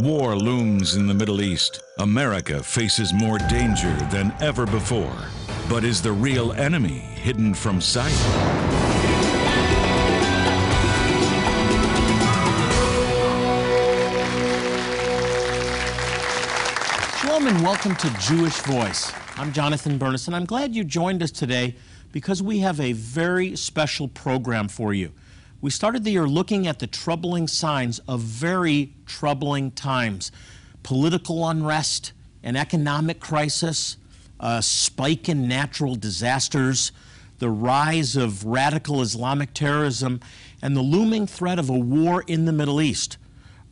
War looms in the Middle East. America faces more danger than ever before. But is the real enemy hidden from sight? Shalom and welcome to Jewish Voice. I'm Jonathan and I'm glad you joined us today because we have a very special program for you. We started the year looking at the troubling signs of very troubling times political unrest, an economic crisis, a spike in natural disasters, the rise of radical Islamic terrorism, and the looming threat of a war in the Middle East.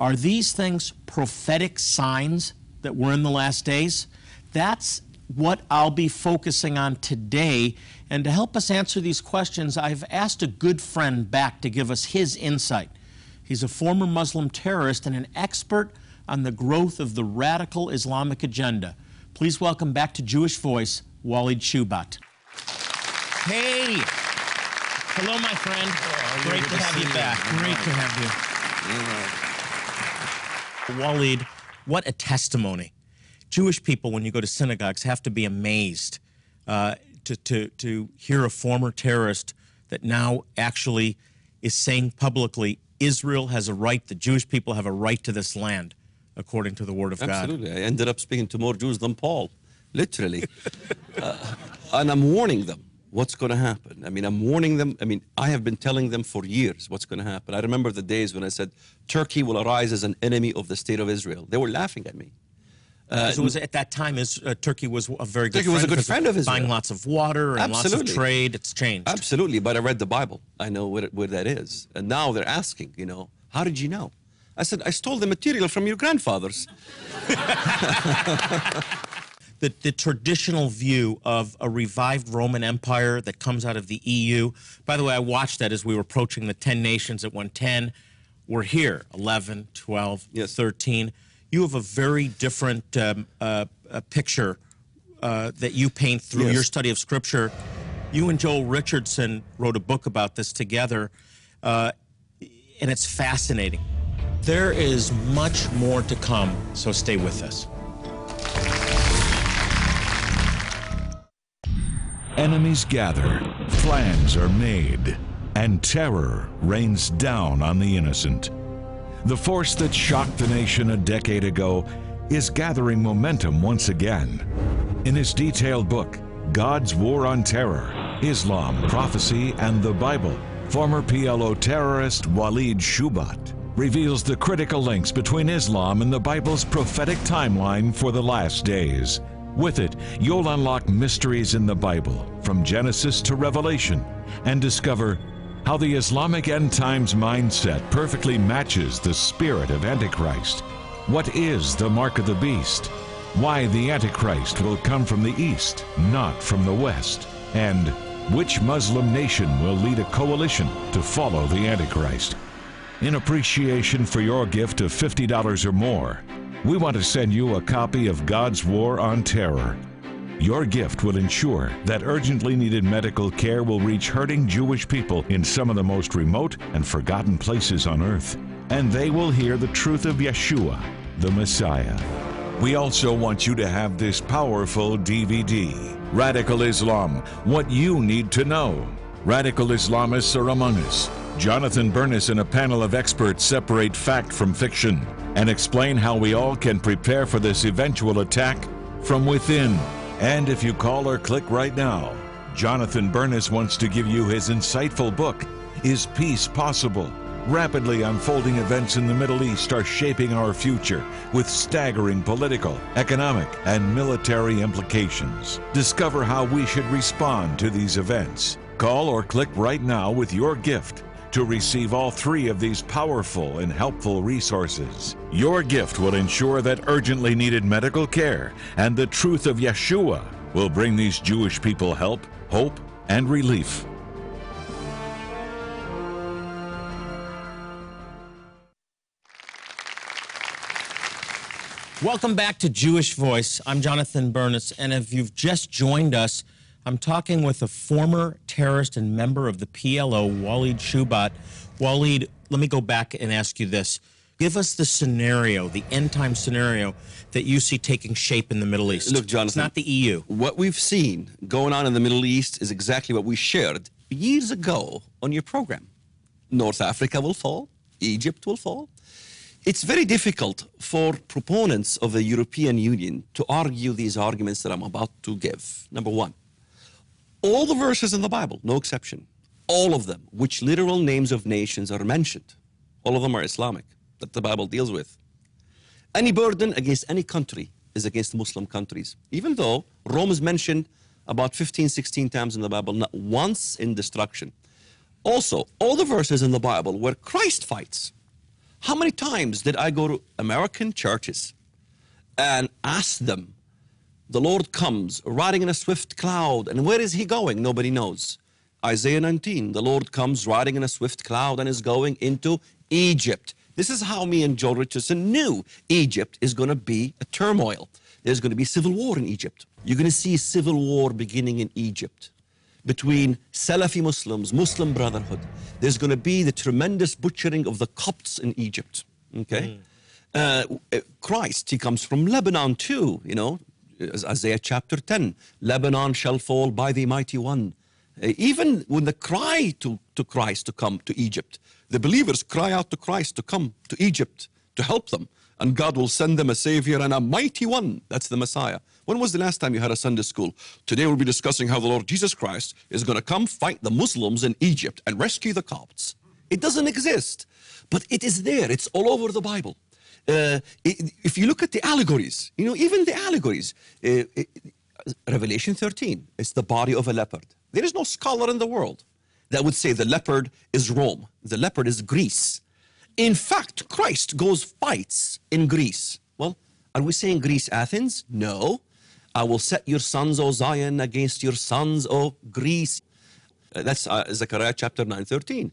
Are these things prophetic signs that we're in the last days? That's what I'll be focusing on today. And to help us answer these questions, I've asked a good friend back to give us his insight. He's a former Muslim terrorist and an expert on the growth of the radical Islamic agenda. Please welcome back to Jewish Voice, Walid Shoebat. Hey! Hello, my friend. Oh, Great to have you back. Great to have you. Walid, what a testimony. Jewish people, when you go to synagogues, have to be amazed uh, to, to, to hear a former terrorist that now actually is saying publicly Israel has a right, the Jewish people have a right to this land, according to the Word of God. Absolutely. I ended up speaking to more Jews than Paul, literally. uh, and I'm warning them what's going to happen. I mean, I'm warning them. I mean, I have been telling them for years what's going to happen. I remember the days when I said Turkey will arise as an enemy of the state of Israel. They were laughing at me. Because it was at that time, is, uh, Turkey was a very good Turkey friend was a good friend of Israel. Buying lots of water and lots of trade. It's changed. Absolutely, but I read the Bible. I know where, where that is. And now they're asking, you know, how did you know? I said, I stole the material from your grandfathers. the, the traditional view of a revived Roman Empire that comes out of the EU. By the way, I watched that as we were approaching the 10 nations at 110. We're here, 11, 12, Yes. 13. You have a very different um, uh, uh, picture uh, that you paint through Yes. your study of Scripture. You and Joel Richardson wrote a book about this together, uh, and it's fascinating. There is much more to come, so stay with us. Enemies gather, plans are made, and terror rains down on the innocent. The force that shocked the nation a decade ago is gathering momentum once again. In his detailed book, God's War on Terror Islam, Prophecy, and the Bible, former PLO terrorist Walid Shoebat reveals the critical links between Islam and the Bible's prophetic timeline for the last days. With it, you'll unlock mysteries in the Bible, from Genesis to Revelation, and discover how the Islamic end times mindset perfectly matches the spirit of Antichrist. What is the mark of the beast? Why the Antichrist will come from the east, not from the west, and which Muslim nation will lead a coalition to follow the Antichrist. In appreciation for your gift of $50 or more, we want to send you a copy of God's War on Terror. Your gift will ensure that urgently needed medical care will reach hurting Jewish people in some of the most remote and forgotten places on earth, and they will hear the truth of Yeshua, the Messiah. We also want you to have this powerful DVD Radical Islam What You Need to Know. Radical Islamists are among us. Jonathan Bernis and a panel of experts separate fact from fiction and explain how we all can prepare for this eventual attack from within. And if you call or click right now, Jonathan Bernis wants to give you his insightful book, Is Peace Possible? Rapidly unfolding events in the Middle East are shaping our future with staggering political, economic, and military implications. Discover how we should respond to these events. Call or click right now with your gift to receive all three of these powerful and helpful resources. Your gift will ensure that urgently needed medical care and the truth of Yeshua will bring these Jewish people help, hope, and relief. Welcome back to Jewish Voice. I'm Jonathan Bernis, and if you've just joined us, I'm talking with a former terrorist and member of the PLO, Walid Shoebat. Walid, let me go back and ask you this. Give us the scenario, the end time scenario that you see taking shape in the Middle East. Look, Jonathan. It's not the EU. What we've seen going on in the Middle East is exactly what we shared years ago on your program. North Africa will fall, Egypt will fall. It's very difficult for proponents of the European Union to argue these arguments that I'm about to give. Number one, all the verses in the Bible, no exception, all of them, which literal names of nations are mentioned, all of them are Islamic, that the Bible deals with. Any burden against any country is against Muslim countries, even though Rome is mentioned about 15, 16 times in the Bible, not once in destruction. Also, all the verses in the Bible where Christ fights. How many times did I go to American churches and ask them, the Lord comes riding in a swift cloud, and where is he going? Nobody knows. Isaiah 19, the Lord comes riding in a swift cloud and is going into Egypt. This is how me and Joe Richardson knew Egypt is going to be a turmoil. There's going to be civil war in Egypt. You're going to see civil war beginning in Egypt between Salafi Muslims, Muslim Brotherhood. There's going to be the tremendous butchering of the Copts in Egypt. Okay? Uh, Christ, he comes from Lebanon too, you know, Isaiah chapter 10. Lebanon shall fall by the mighty one. Uh, even when the cry to, to Christ to come to Egypt, the believers cry out to Christ to come to Egypt to help them. And God will send them a savior and a mighty one. That's the Messiah. When was the last time you had a Sunday school? Today we'll be discussing how the Lord Jesus Christ is going to come fight the Muslims in Egypt and rescue the Copts. It doesn't exist, but it is there. It's all over the Bible. Uh, if you look at the allegories, you know, even the allegories, uh, it- Revelation 13, it's the body of a leopard. There is no scholar in the world that would say the leopard is Rome, the leopard is Greece. In fact, Christ goes fights in Greece. Well, are we saying Greece, Athens? No. I will set your sons, O Zion, against your sons, O Greece. Uh, that's uh, Zechariah chapter 9, 13.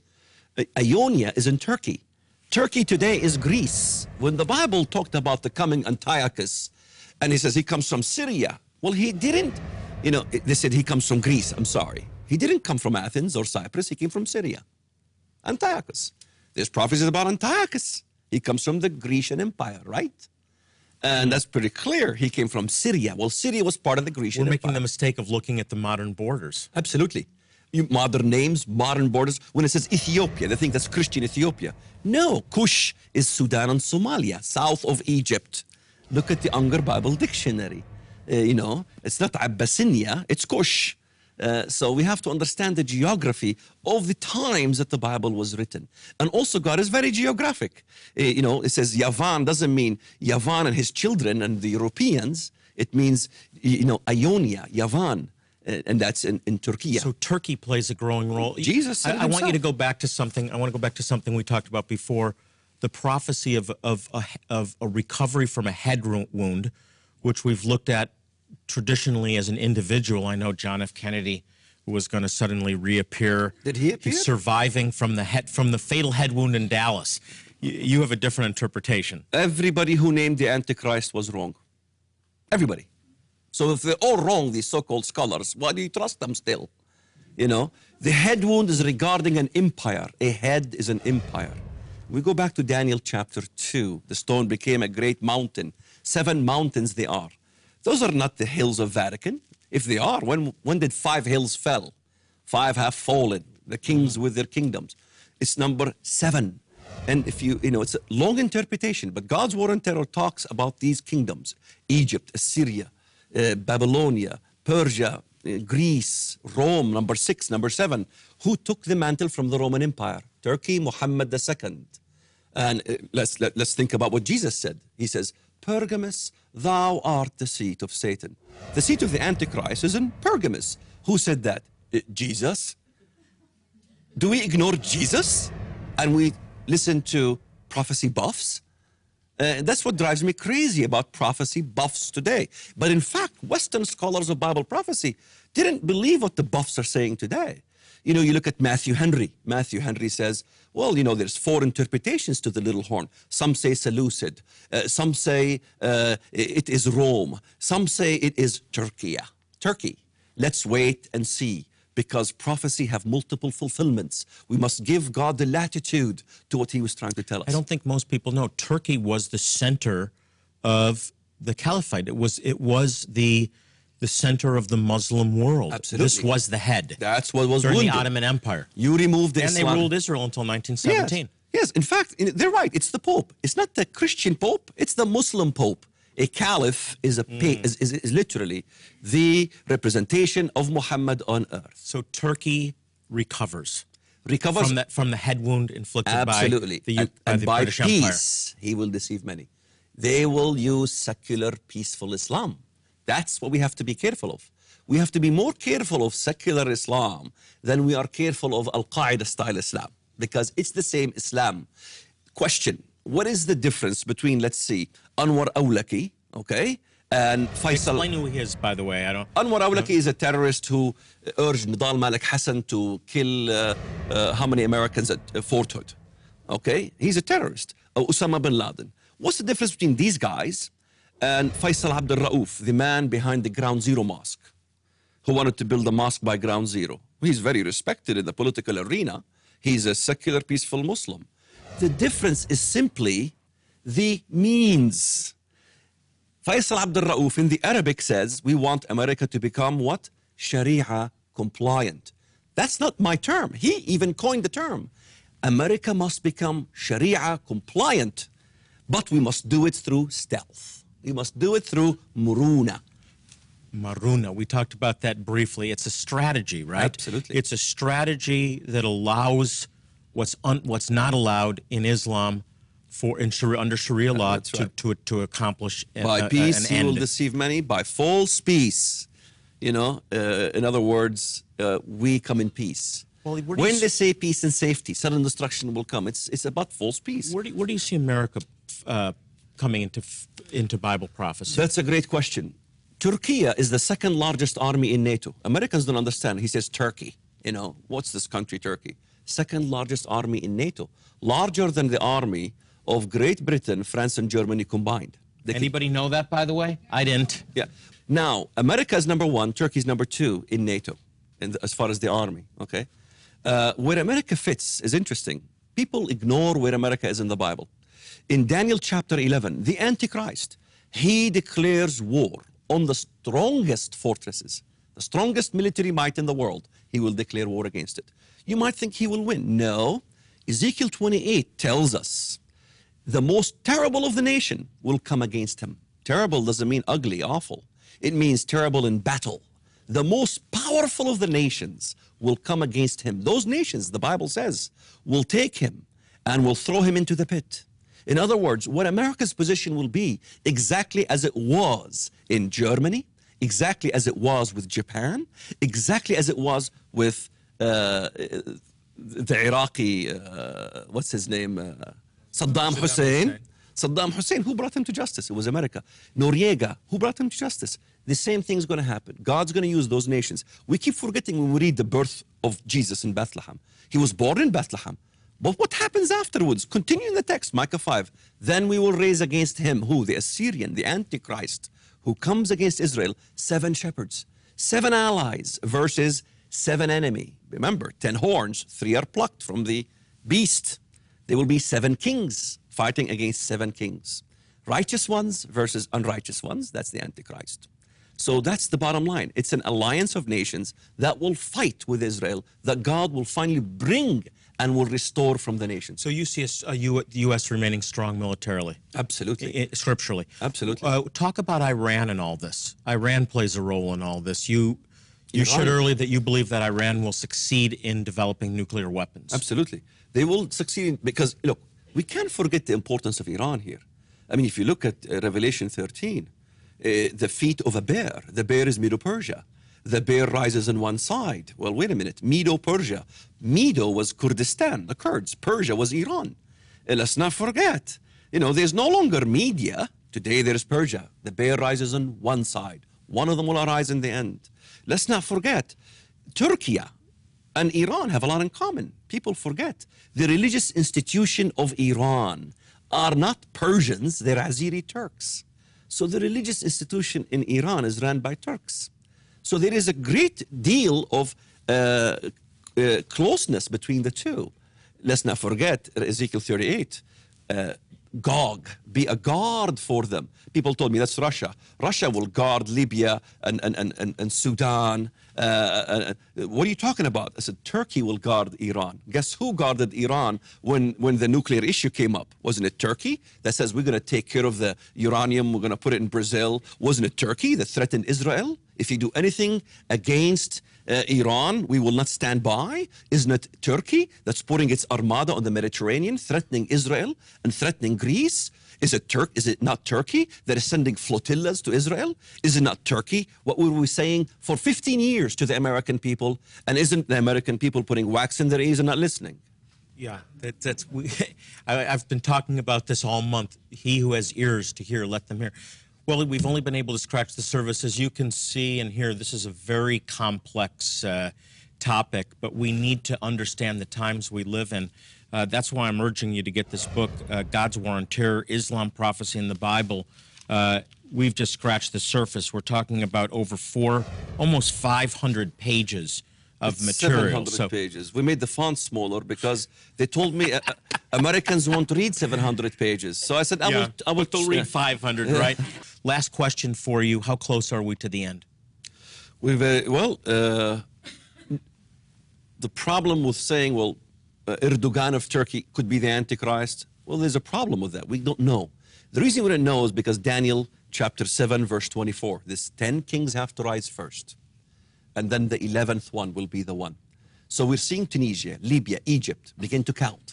Uh, Ionia is in Turkey. Turkey today is Greece. When the Bible talked about the coming Antiochus, and he says he comes from Syria. Well, he didn't. You know, they said he comes from Greece. I'm sorry. He didn't come from Athens or Cyprus. He came from Syria. Antiochus. There's prophecies about Antiochus. He comes from the Grecian Empire, right? And that's pretty clear. He came from Syria. Well, Syria was part of the Grecian Empire. We're making Empire. the mistake of looking at the modern borders. Absolutely. You, modern names, modern borders. When it says Ethiopia, they think that's Christian Ethiopia. No, Kush is Sudan and Somalia, south of Egypt. Look at the Unger Bible Dictionary. Uh, you know, it's not Abyssinia, it's Kush. Uh, so we have to understand the geography of the times that the Bible was written. And also, God is very geographic. Uh, you know, it says Yavan doesn't mean Yavan and his children and the Europeans. It means, you know, Ionia, Yavan, and that's in, in Turkey. So Turkey plays a growing role. Jesus I, I want you to go back to something. I want to go back to something we talked about before, the prophecy of of a, of a recovery from a head wound, which we've looked at traditionally as an individual. I know John F. Kennedy was going to suddenly reappear. Did he appear? He's surviving from the head from the fatal head wound in Dallas. You, you have a different interpretation. Everybody who named the Antichrist was wrong. Everybody. So if they're all wrong, these so-called scholars, why do you trust them still? You know, the head wound is regarding an empire. A head is an empire. We go back to Daniel chapter 2. The stone became a great mountain. Seven mountains they are. Those are not the hills of Vatican. If they are, when, when did five hills fell? Five have fallen, the kings with their kingdoms. It's number seven. And if you, you know, it's a long interpretation, but God's war on terror talks about these kingdoms Egypt, Assyria, uh, Babylonia, Persia, uh, Greece, Rome, number six, number seven. Who took the mantle from the Roman Empire? Turkey, Muhammad II. And uh, let's, let, let's think about what Jesus said. He says, Pergamus, thou art the seat of Satan. The seat of the Antichrist is in Pergamus. Who said that? Uh, Jesus. Do we ignore Jesus and we listen to prophecy buffs? Uh, that's what drives me crazy about prophecy buffs today. But in fact, Western scholars of Bible prophecy didn't believe what the buffs are saying today. You know, you look at Matthew Henry. Matthew Henry says, well, you know, there's four interpretations to the little horn. Some say Seleucid. Uh, some say uh, it is Rome. Some say it is Turkey. Turkey. Let's wait and see because prophecy have multiple fulfillments. We must give God the latitude to what he was trying to tell us. I don't think most people know Turkey was the center of the caliphate. It was it was the the center of the Muslim world. Absolutely. This was the head That's what was during wounded. the Ottoman Empire. You removed the And they ruled Israel until 1917. Yes. Yes, in fact, they're right. It's the Pope. It's not the Christian Pope. It's the Muslim Pope. A caliph is a pa- hmm. is, is, is literally the representation of Muhammad on earth. So Turkey recovers Recovers from that from the head wound inflicted absolutely, by the, and, by and the by British Empire. peace, he will deceive many. They will use secular, peaceful Islam. That's what we have to be careful of. We have to be more careful of secular Islam than we are careful of Al Qaeda style Islam because it's the same Islam. Question What is the difference between, let's see, Anwar Awlaki, okay, and Faisal? Explain who he is, by the way. I don't. Anwar Awlaki is a terrorist who urged Nidal Malik Hassan to kill uh, uh, how many Americans at uh, Fort Hood. Okay? He's a terrorist. Uh, Osama bin Laden. What's the difference between these guys and Faisal Abdul Rauf, the man behind the Ground Zero Mosque, who wanted to build a mosque by Ground Zero? He's very respected in the political arena. He's a secular, peaceful Muslim. The difference is simply the means. Faisal Abdul Rauf in the Arabic says we want America to become what? Sharia compliant. That's not my term. He even coined the term. America must become Sharia compliant, but we must do it through stealth. We must do it through muruna. Maruna. We talked about that briefly. It's a strategy, right? Absolutely. It's a strategy that allows what's un, what's not allowed in Islam for in Sharia, under Sharia law that's to, to to accomplish a- By a- peace, an he will deceive many. By false peace, you know, uh, in other words, uh, we come in peace. Well, you when they say peace and safety, sudden destruction will come. It's, it's about false peace. Where do, you- where do you see America uh, coming into into Bible prophecy? That's a great question. Turkey is the second largest army in NATO. Americans don't understand. He says Turkey. You know, what's this country, Turkey? Second largest army in NATO. Larger than the army of Great Britain, France, and Germany combined. They can- Anybody know that, by the way? I didn't. yeah. Now, America is number one, Turkey is number two in NATO, in the, as far as the army, okay? Uh, where America fits is interesting. People ignore where America is in the Bible. In Daniel chapter 11, the Antichrist, he declares war on the strongest fortresses, the strongest military might in the world. He will declare war against it. You might think he will win. No. Ezekiel 28 tells us the most terrible of the nation will come against him. Terrible doesn't mean ugly, awful. It means terrible in battle. The most powerful of the nations will come against him. Those nations, the Bible says, will take him and will throw him into the pit. In other words, what America's position will be exactly as it was in Germany, exactly as it was with Japan, exactly as it was with uh, the Iraqi, uh, what's his name? Uh, Saddam Hussein. Hussein. Saddam Hussein, who brought him to justice? It was America. Noriega, who brought him to justice? The same thing is going to happen. God's going to use those nations. We keep forgetting when we read the birth of Jesus in Bethlehem. He was born in Bethlehem. But what happens afterwards? Continue in the text, Micah 5. Then we will raise against him, who? The Assyrian, the Antichrist, who comes against Israel, seven shepherds, seven allies versus seven enemy. Remember, ten horns, three are plucked from the beast. There will be seven kings fighting against seven kings. Righteous ones versus unrighteous ones. That's the Antichrist. So that's the bottom line. It's an alliance of nations that will fight with Israel, that God will finally bring and will restore from the nations. So you see a a U- the U.S. remaining strong militarily, Absolutely. i- i- scripturally. Absolutely. Uh, talk about Iran and all this. Iran plays a role in all this. You you Iran- shared earlier that you believe that Iran will succeed in developing nuclear weapons. Absolutely. They will succeed because, look, we can't forget the importance of Iran here. I mean, if you look at uh, Revelation 13, uh, the feet of a bear, the bear is Medo Persia. The bear rises on one side. Well, wait a minute. Medo Persia. Medo was Kurdistan, the Kurds. Persia was Iran. Uh, let's not forget. You know, there's no longer media. Today there's Persia. The bear rises on one side. One of them will arise in the end. Let's not forget. Turkey and Iran have a lot in common. People forget. The religious institution of Iran are not Persians, they're Azeri Turks. So the religious institution in Iran is run by Turks. So there is a great deal of uh, uh, closeness between the two. Let's not forget Ezekiel 38. Uh, Gog, be a guard for them. People told me that's Russia. Russia will guard Libya and, and, and, and, Sudan. Uh, uh, uh, what are you talking about? I said, Turkey will guard Iran. Guess who guarded Iran when, when the nuclear issue came up? Wasn't it Turkey that says we're going to take care of the uranium, we're going to put it in Brazil? Wasn't it Turkey that threatened Israel? If you do anything against uh, Iran, we will not stand by. Isn't it Turkey that's putting its armada on the Mediterranean, threatening Israel and threatening Greece? Is it Turk? Is it not Turkey that is sending flotillas to Israel? Is it not Turkey? What were we saying for 15 years to the American people? And isn't the American people putting wax in their ears and not listening? Yeah, that, that's we. I, I've been talking about this all month. He who has ears to hear, let them hear. Well, we've only been able to scratch the surface. As you can see and hear, this is a very complex uh, topic, but we need to understand the times we live in. Uh, that's why I'm urging you to get this book, uh, God's War on Terror Islam Prophecy in the Bible. Uh, we've just scratched the surface. We're talking about over four, almost 500 pages of It's material. 700 So, pages. We made the font smaller because they told me uh, uh, Americans won't read 700 pages. So I said, I yeah, will, I will they'll read 500, right? Last question for you. How close are we to the end? We very well. Uh, the problem with saying, well, uh, Erdogan of Turkey could be the Antichrist. Well, there's a problem with that. We don't know. The reason we don't know is because Daniel chapter 7, verse 24. This 10 kings have to rise first, and then the 11th one will be the one. So we're seeing Tunisia, Libya, Egypt begin to count.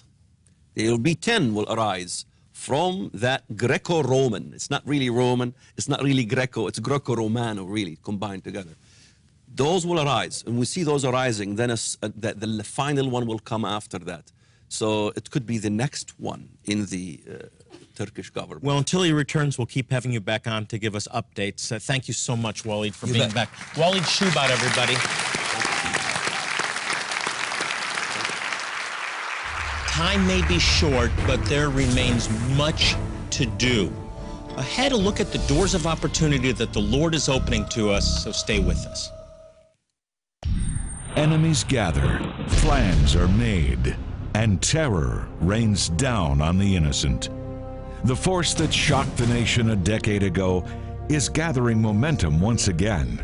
There will be 10 will arise from that Greco-Roman. It's not really Roman. It's not really Greco. It's Greco-Romano, really, combined together. Those will arise, and we see those arising. Then a s- uh, the, the final one will come after that. So it could be the next one in the uh, Turkish government. Well, until he returns, we'll keep having you back on to give us updates. Uh, thank you so much, Walid, for You being bet. back. Walid Shoebat, everybody. Time may be short, but there remains much to do. Ahead, a look at the doors of opportunity that the Lord is opening to us, so stay with us. Enemies gather, plans are made, and terror rains down on the innocent. The force that shocked the nation a decade ago is gathering momentum once again.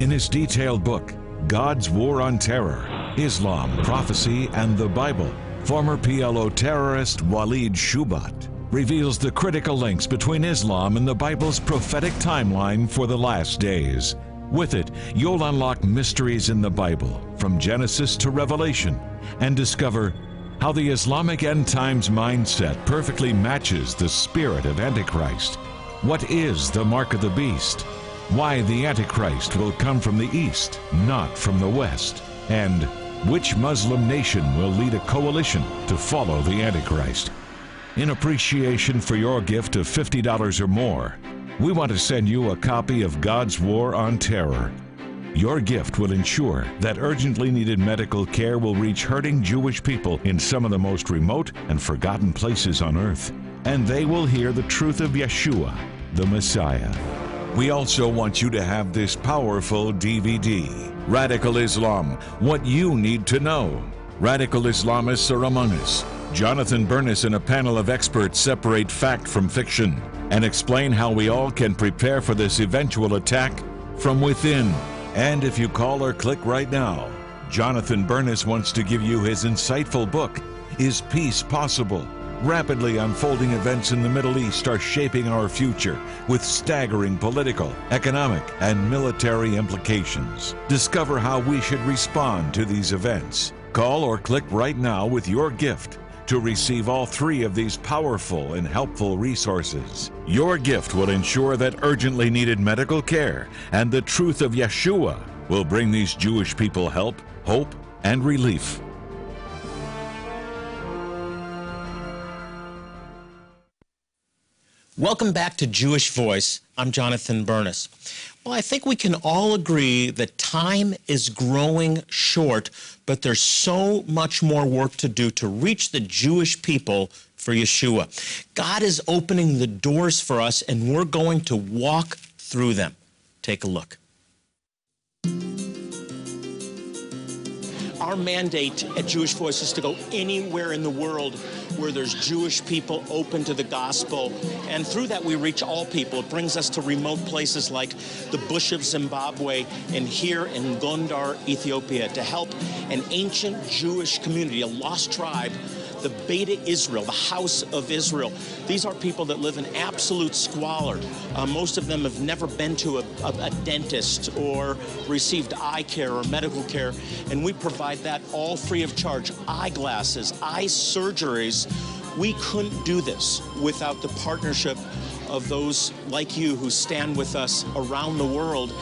In his detailed book, God's War on Terror Islam, Prophecy, and the Bible, former PLO terrorist Walid Shoebat reveals the critical links between Islam and the Bible's prophetic timeline for the last days. With it, you'll unlock mysteries in the Bible, from Genesis to Revelation, and discover how the Islamic end times mindset perfectly matches the spirit of Antichrist. What is the mark of the beast? Why the Antichrist will come from the east, not from the west? And which Muslim nation will lead a coalition to follow the Antichrist? In appreciation for your gift of $50 or more, we want to send you a copy of God's War on Terror. Your gift will ensure that urgently needed medical care will reach hurting Jewish people in some of the most remote and forgotten places on earth, and they will hear the truth of Yeshua, the Messiah. We also want you to have this powerful DVD Radical Islam What You Need to Know. Radical Islamists are among us. Jonathan Bernis and a panel of experts separate fact from fiction and explain how we all can prepare for this eventual attack from within. And if you call or click right now, Jonathan Bernis wants to give you his insightful book, Is Peace Possible? Rapidly unfolding events in the Middle East are shaping our future with staggering political, economic, and military implications. Discover how we should respond to these events. Call or click right now with your gift to receive all three of these powerful and helpful resources. Your gift will ensure that urgently needed medical care and the truth of Yeshua will bring these Jewish people help, hope, and relief. Welcome back to Jewish Voice. I'm Jonathan Bernis. Well, I think we can all agree that time is growing short, but there's so much more work to do to reach the Jewish people for Yeshua. God is opening the doors for us, and we're going to walk through them. Take a look. Our mandate at Jewish Voice is to go anywhere in the world where there's Jewish people open to the gospel. And through that, we reach all people. It brings us to remote places like the bush of Zimbabwe and here in Gondar, Ethiopia, to help an ancient Jewish community, a lost tribe the Beta Israel, the House of Israel. These are people that live in absolute squalor. Uh, most of them have never been to a, a, a, dentist or received eye care or medical care, and we provide that all free of charge. Eyeglasses, eye surgeries. We couldn't do this without the partnership of those like you who stand with us around the world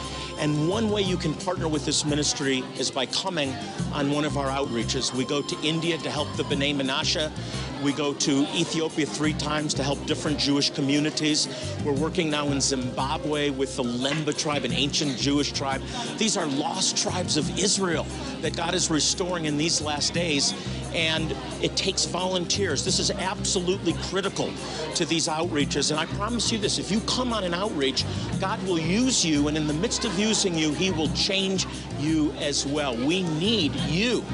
and one way you can partner with this ministry is by coming on one of our outreaches. We go to India to help the B'nai Menashe. We go to Ethiopia three times to help different Jewish communities. We're working now in Zimbabwe with the Lemba tribe, an ancient Jewish tribe. These are lost tribes of Israel that God is restoring in these last days and it takes volunteers. This is absolutely critical to these outreaches. And I promise you this if you come on an outreach, God will use you, and in the midst of using you, He will change you as well. We need you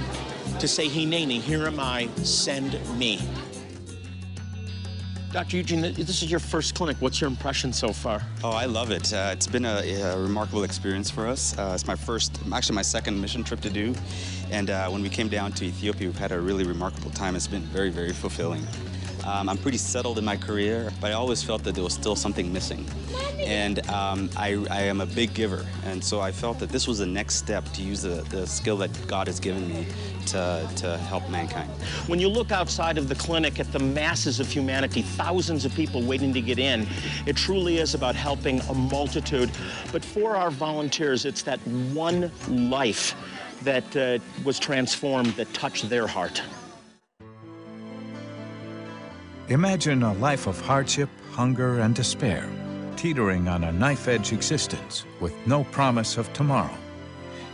to say, Hineni, here am I, send me. Dr. Eugene, this is your first clinic. What's your impression so far? Oh, I love it. Uh, it's been a, a, remarkable experience for us. Uh, it's my first, actually my second mission trip to do. And uh, when we came down to Ethiopia, we've had a really remarkable time. It's been very, very fulfilling. Um, I'm pretty settled in my career, but I always felt that there was still something missing. And um, I, I, am a big giver, and so I felt that this was the next step to use the, the skill that God has given me to, to help mankind. When you look outside of the clinic at the masses of humanity, thousands of people waiting to get in, it truly is about helping a multitude. But for our volunteers, it's that one life that uh, was transformed that touched their heart. Imagine a life of hardship, hunger, and despair, teetering on a knife-edge existence with no promise of tomorrow.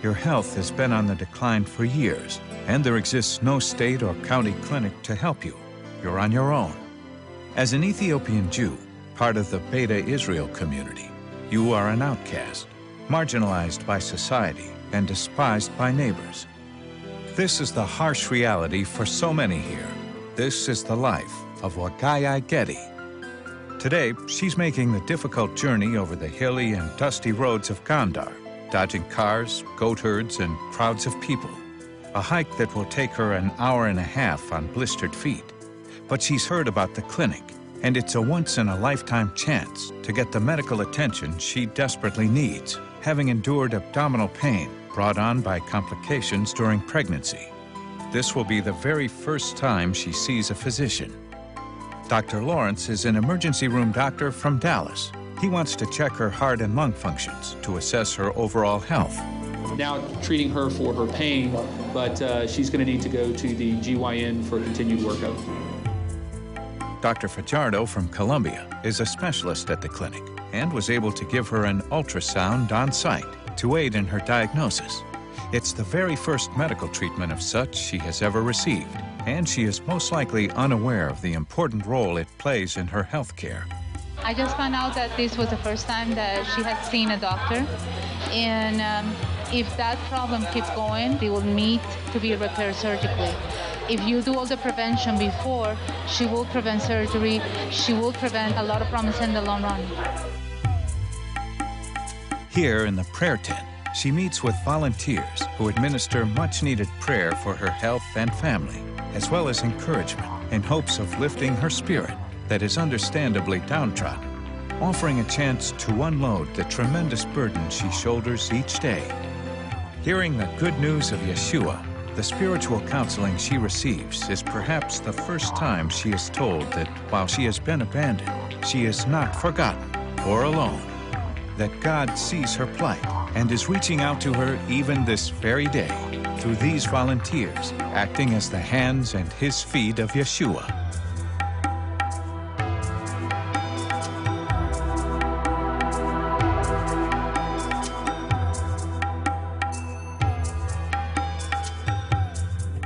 Your health has been on the decline for years, and there exists no state or county clinic to help you. You're on your own. As an Ethiopian Jew, part of the Beta Israel community, you are an outcast, marginalized by society and despised by neighbors. This is the harsh reality for so many here. This is the life of Wagayi Getty. Today, she's making the difficult journey over the hilly and dusty roads of Gondar, dodging cars, goat herds, and crowds of people. A hike that will take her an hour and a half on blistered feet. But she's heard about the clinic, and it's a once-in-a-lifetime chance to get the medical attention she desperately needs, having endured abdominal pain brought on by complications during pregnancy. This will be the very first time she sees a physician. Dr. Lawrence is an emergency room doctor from Dallas. He wants to check her heart and lung functions to assess her overall health. Now treating her for her pain, but uh, she's going to need to go to the GYN for continued workup. Dr. Fajardo from Columbia is a specialist at the clinic and was able to give her an ultrasound on site to aid in her diagnosis. It's the very first medical treatment of such she has ever received and she is most likely unaware of the important role it plays in her health care. I just found out that this was the first time that she had seen a doctor, and um, if that problem keeps going, they will need to be repaired surgically. If you do all the prevention before, she will prevent surgery, she will prevent a lot of problems in the long run. Here in the prayer tent, she meets with volunteers who administer much needed prayer for her health and family as well as encouragement in hopes of lifting her spirit that is understandably downtrodden, offering a chance to unload the tremendous burden she shoulders each day. Hearing the good news of Yeshua, the spiritual counseling she receives is perhaps the first time she is told that while she has been abandoned, she is not forgotten or alone, that God sees her plight and is reaching out to her even this very day through these volunteers, acting as the hands and his feet of Yeshua.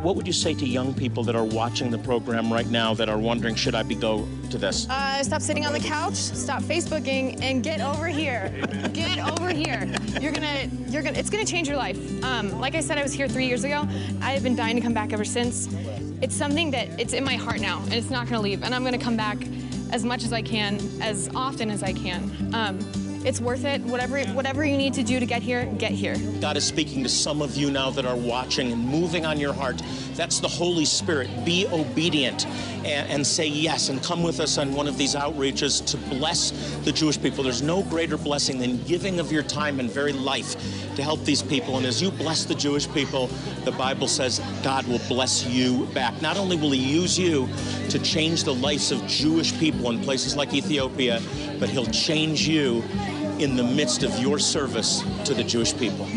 What would you say to young people that are watching the program right now that are wondering, should I be go to this? Uh, stop sitting on the couch, stop Facebooking, and get over here. Get over here. You're gonna, you're gonna, it's gonna change your life. Um, like I said, I was here three years ago. I have been dying to come back ever since. It's something that it's in my heart now, and it's not gonna leave. And I'm gonna come back as much as I can, as often as I can. Um, it's worth it. Whatever, whatever you need to do to get here, get here. God is speaking to some of you now that are watching and moving on your heart. That's the Holy Spirit. Be obedient and, and, say yes and come with us on one of these outreaches to bless the Jewish people. There's no greater blessing than giving of your time and very life to help these people. And as you bless the Jewish people, the Bible says God will bless you back. Not only will He use you to change the lives of Jewish people in places like Ethiopia, but He'll change you in the midst of your service to the Jewish people.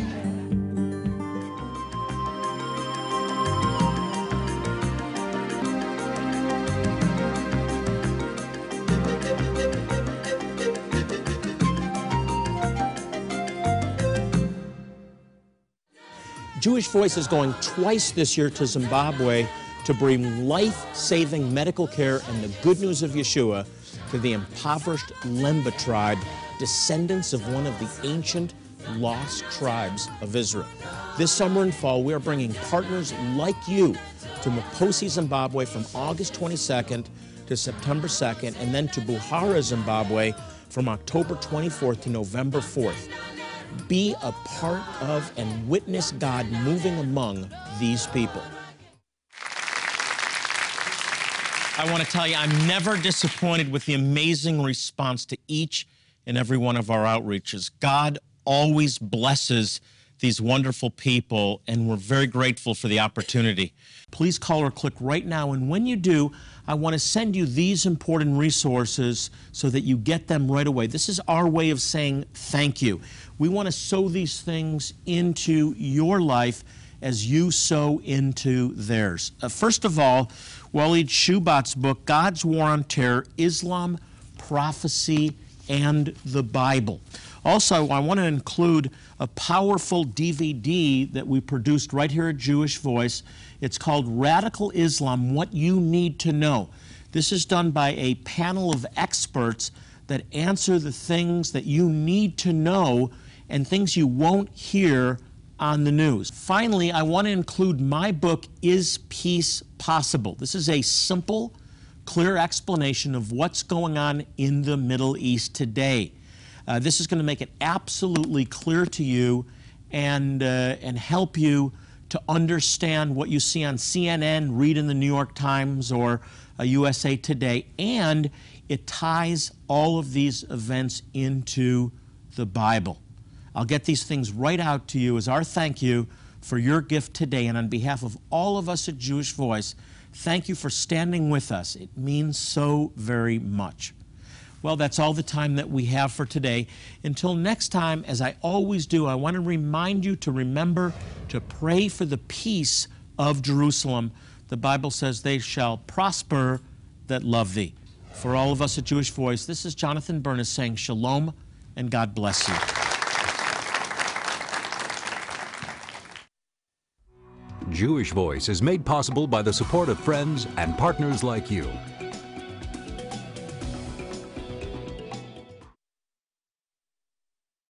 Jewish Voice is going twice this year to Zimbabwe to bring life saving medical care and the good news of Yeshua to the impoverished Lemba tribe descendants of one of the ancient lost tribes of Israel. This summer and fall, we are bringing partners like you to Maposi, Zimbabwe from August 22nd to September 2nd, and then to Buhera, Zimbabwe from October 24th to November 4th. Be a part of and witness God moving among these people. I want to tell you, I'm never disappointed with the amazing response to each and every one of our outreaches. God always blesses these wonderful people, and we're very grateful for the opportunity. Please call or click right now, and when you do, I want to send you these important resources so that you get them right away. This is our way of saying thank you. We want to sow these things into your life as you sow into theirs. Uh, first of all, Walid Shoebat's book, God's War on Terror Islam, Prophecy, and the Bible. Also, I want to include a powerful DVD that we produced right here at Jewish Voice. It's called Radical Islam What You Need to Know. This is done by a panel of experts that answer the things that you need to know and things you won't hear on the news. Finally, I want to include my book, Is Peace Possible? This is a simple, clear explanation of what's going on in the Middle East today. Uh, this is going to make it absolutely clear to you and, uh, and help you to understand what you see on CNN, read in the New York Times or uh, USA Today, and it ties all of these events into the Bible. I'll get these things right out to you as our thank you for your gift today. And on behalf of all of us at Jewish Voice, Thank you for standing with us. It means so very much. Well, that's all the time that we have for today. Until next time, as I always do, I want to remind you to remember to pray for the peace of Jerusalem. The Bible says, They shall prosper that love thee. For all of us at Jewish Voice, this is Jonathan Bernis saying shalom and God bless you. Jewish Voice is made possible by the support of friends and partners like you.